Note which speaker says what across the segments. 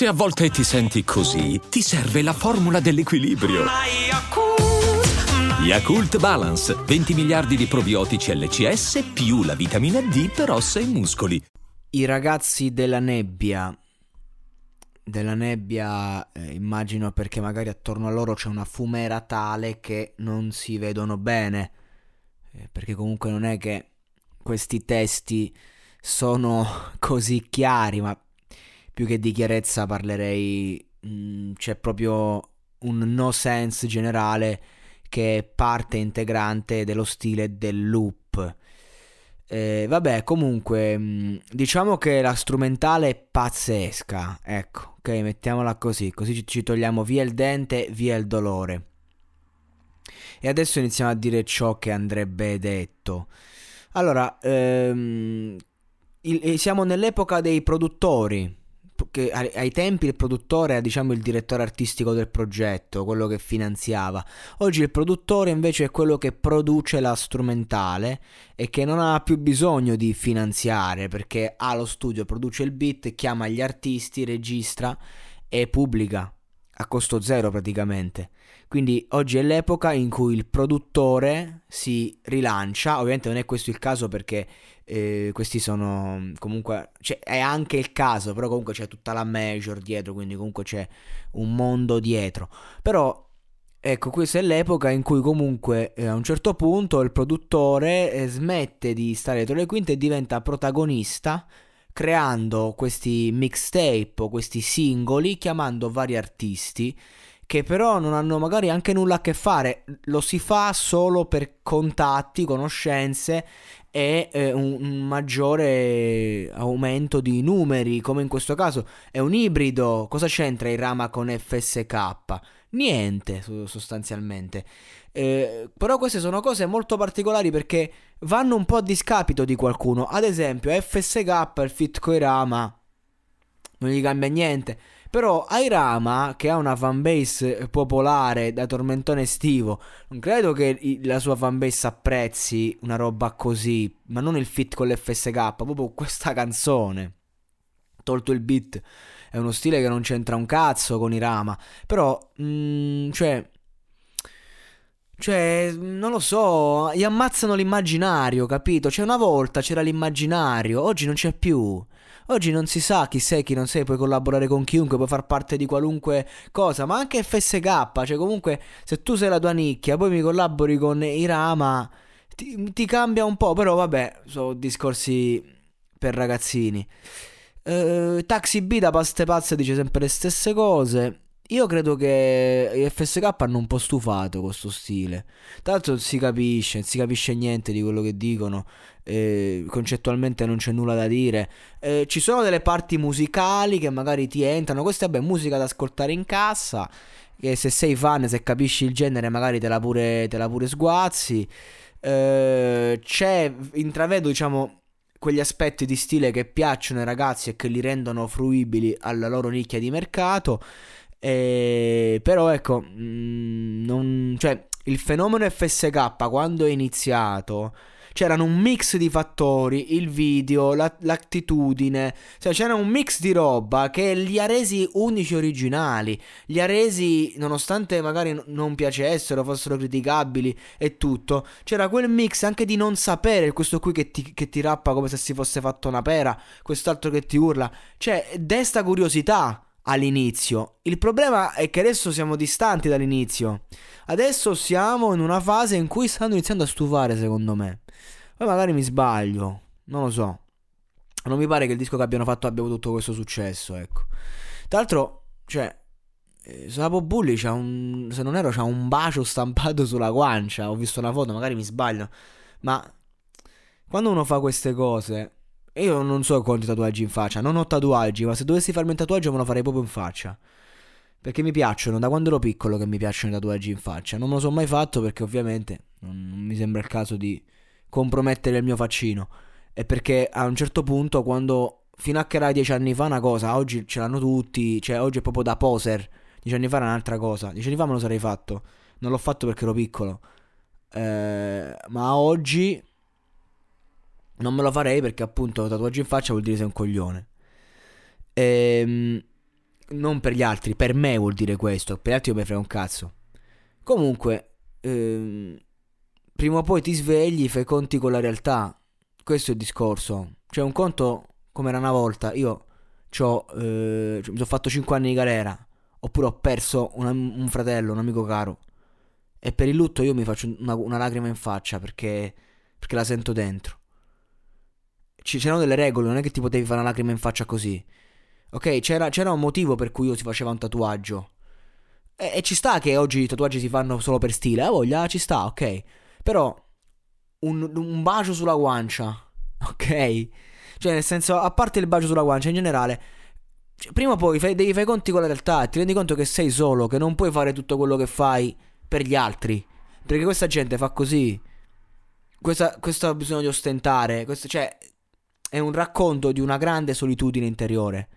Speaker 1: Se a volte ti senti così, ti serve la formula dell'equilibrio. Yakult Balance, 20 miliardi di probiotici LCS più la vitamina D per ossa e muscoli.
Speaker 2: I ragazzi della nebbia. Della nebbia, eh, immagino perché magari attorno a loro c'è una fumera tale che non si vedono bene. Eh, perché comunque non è che questi testi sono così chiari, ma più che di chiarezza parlerei, mh, mm, c'è proprio un no sense generale che è parte integrante dello stile del loop. Eh, vabbè, comunque, mm, diciamo che la strumentale è pazzesca, ecco, ok, mettiamola così, così ci, togliamo via il dente, via il dolore. E adesso iniziamo a dire ciò che andrebbe detto. Allora, ehm, il, siamo nell'epoca dei produttori, che ai tempi il produttore era diciamo il direttore artistico del progetto, quello che finanziava. Oggi il produttore invece è quello che produce la strumentale e che non ha più bisogno di finanziare perché ha lo studio, produce il beat, chiama gli artisti, registra e pubblica a costo zero praticamente. Quindi oggi è l'epoca in cui il produttore si rilancia, ovviamente non è questo il caso perché eh, questi sono comunque, cioè, è anche il caso, però comunque c'è tutta la major dietro, quindi comunque c'è un mondo dietro. Però Ecco, questa è l'epoca in cui comunque eh, a un certo punto il produttore eh, smette di stare dietro le quinte e diventa protagonista creando questi mixtape o questi singoli chiamando vari artisti che però non hanno magari anche nulla a che fare, lo si fa solo per contatti, conoscenze e eh, un, un, maggiore aumento di numeri, come in questo caso. È un ibrido, cosa c'entra il Rama con FSK? Niente sostanzialmente. Eh, però queste sono cose molto particolari perché vanno un po' a discapito di qualcuno. Ad esempio, FSK, il fit coi Rama, non gli cambia niente. Però Airama, che ha una fanbase popolare da tormentone estivo, non credo che la sua fanbase apprezzi una roba così, ma non il fit con l'FSK, proprio questa canzone. Tolto il beat, è uno stile che non c'entra un cazzo con Irama, però, mm, cioè... Cioè, non lo so, gli ammazzano l'immaginario, capito? Cioè, una volta c'era l'immaginario, oggi non c'è più. Oggi non si sa chi sei, chi non sei, puoi collaborare con chiunque, puoi far parte di qualunque cosa, ma anche FSK, cioè comunque se tu sei la tua nicchia, poi mi collabori con Irama, ti, ti cambia un po', però vabbè, sono discorsi per ragazzini. Uh, Taxi B da paste pazze dice sempre le stesse cose. Io credo che i FSK hanno un po' stufato questo stile. L'altro si capisce, non si capisce niente di quello che dicono. Eh, concettualmente non c'è nulla da dire. Eh, ci sono delle parti musicali che magari ti entrano. Questa è musica da ascoltare in cassa. Che se sei fan, se capisci il genere, magari te la pure, te la pure sguazzi. Eh, c'è, intravedo, diciamo, quegli aspetti di stile che piacciono ai ragazzi e che li rendono fruibili alla loro nicchia di mercato. Eh, però ecco, mm, non, cioè, il fenomeno FSK quando è iniziato c'erano un mix di fattori, il video, la, l'attitudine, cioè c'era un mix di roba che li ha resi unici originali, li ha resi, nonostante magari non piacessero, fossero criticabili e tutto, c'era quel mix anche di non sapere, questo qui che ti, che ti rappa come se si fosse fatto una pera, quest'altro che ti urla, cioè desta curiosità all'inizio. Il problema è che adesso siamo distanti dall'inizio. Adesso siamo in una fase in cui stanno iniziando a stufare, secondo me. Poi magari mi sbaglio, non lo so. Non mi pare che il disco che abbiano fatto abbia avuto tutto questo successo, ecco. Tra l'altro, cioè, eh, Sapo Bulli c'ha un. Se non ero, c'ha un bacio stampato sulla guancia. Ho visto una foto, magari mi sbaglio. Ma quando uno fa queste cose, io non so quanti tatuaggi in faccia, non ho tatuaggi, ma se dovessi farmi un tatuaggio me lo farei proprio in faccia. Perché mi piacciono, da quando ero piccolo che mi piacciono i tatuaggi in faccia. Non me lo sono mai fatto perché ovviamente non, mi sembra il caso di compromettere il mio faccino. E perché a un certo punto, quando fino a che era dieci anni fa una cosa, oggi ce l'hanno tutti, cioè oggi è proprio da poser. Dieci anni fa era un'altra cosa. Dieci anni fa me lo sarei fatto. Non l'ho fatto perché ero piccolo. Eh, ma oggi non me lo farei perché appunto tatuaggio in faccia vuol dire sei un coglione. Ehm, non per gli altri, per me vuol dire questo, per gli altri io mi frega un cazzo. Comunque, ehm, prima o poi ti svegli, fai conti con la realtà. Questo è il discorso. Cioè, un conto come era una volta. Io eh, mi sono fatto 5 anni di galera. Oppure ho perso un, un, fratello, un amico caro. E per il lutto io mi faccio una, una lacrima in faccia perché, perché la sento dentro. C'erano delle regole, non è che ti potevi fare una lacrima in faccia così. Ok, c'era, c'era un motivo per cui io si faceva un tatuaggio. E, e, ci sta che oggi i tatuaggi si fanno solo per stile, a voglia, ci sta, ok. Però un, un bacio sulla guancia, ok? Cioè, nel senso, a parte il bacio sulla guancia, in generale, cioè, prima o poi fai, devi fare conti con la realtà ti rendi conto che sei solo, che non puoi fare tutto quello che fai per gli altri. Perché questa gente fa così. Questo ha bisogno di ostentare. Questo, cioè, è un racconto di una grande solitudine interiore.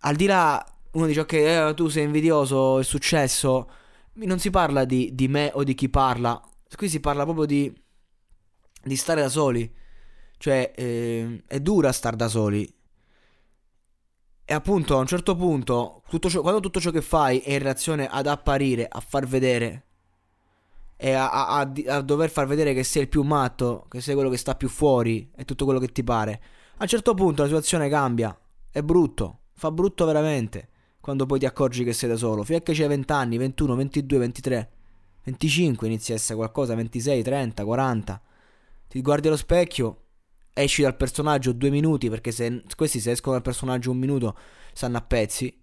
Speaker 2: Al di là, uno dice, ok, eh, tu sei invidioso, è successo. Non si parla di, di, me o di chi parla. Qui si parla proprio di, di stare da soli. Cioè, eh, è dura stare da soli. E appunto a un certo punto, tutto ciò, quando tutto ciò che fai è in relazione ad apparire, a far vedere e a, a, a, dover far vedere che sei il più matto, che sei quello che sta più fuori e tutto quello che ti pare, a un certo punto la situazione cambia. È brutto, fa brutto veramente quando poi ti accorgi che sei da solo. Che c'hai 20 anni, 21, 22, 23, 25 inizi a essere qualcosa, 26, 30, 40. Ti guardi allo specchio esci dal personaggio due minuti, perché se questi se escono dal personaggio un minuto stanno a pezzi.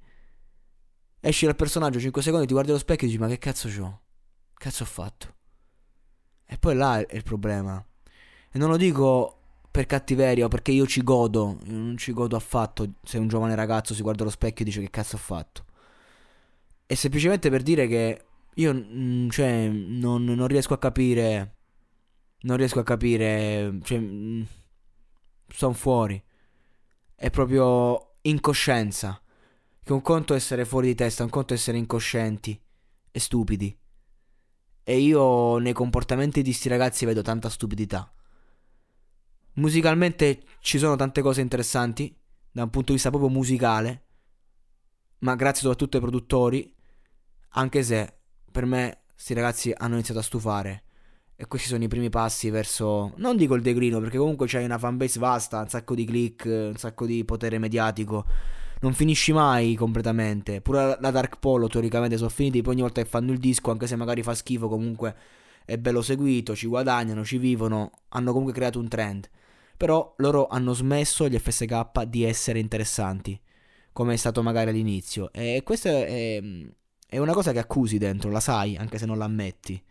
Speaker 2: Esci dal personaggio 5 secondi, ti guardi allo specchio e dici ma che cazzo c'ho? Cazzo ho fatto? E poi là è il problema. E non lo dico per cattiveria o perché io ci godo, non ci godo affatto se un giovane ragazzo si guarda allo specchio e dice che cazzo ho fatto. È semplicemente per dire che io mm, cioè, non, non riesco a capire... Non riesco a capire... Cioè, mm, sono fuori. È proprio incoscienza. Che un conto è essere fuori di testa, un conto è essere incoscienti e stupidi. E io nei comportamenti di sti ragazzi vedo tanta stupidità. Musicalmente ci sono tante cose interessanti, da un punto di vista proprio musicale, ma grazie soprattutto ai produttori, anche se per me sti ragazzi hanno iniziato a stufare. E questi sono i primi passi verso. Non dico il declino, perché comunque c'hai una fanbase vasta, un sacco di click, un sacco di potere mediatico. Non finisci mai completamente. Pure la Dark Polo teoricamente sono finiti. Poi ogni volta che fanno il disco, anche se magari fa schifo, comunque è bello seguito, ci guadagnano, ci vivono. Hanno comunque creato un trend. Però loro hanno smesso gli FSK di essere interessanti. Come è stato magari all'inizio. E questa è, è una cosa che accusi dentro, la sai, anche se non la ammetti.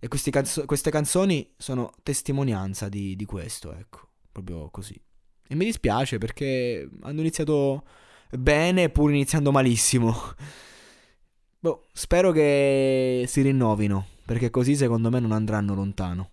Speaker 2: E canzo- queste canzoni sono testimonianza di, di questo, ecco, proprio così. E mi dispiace perché hanno iniziato bene pur iniziando malissimo. Boh, spero che si rinnovino, perché così secondo me non andranno lontano.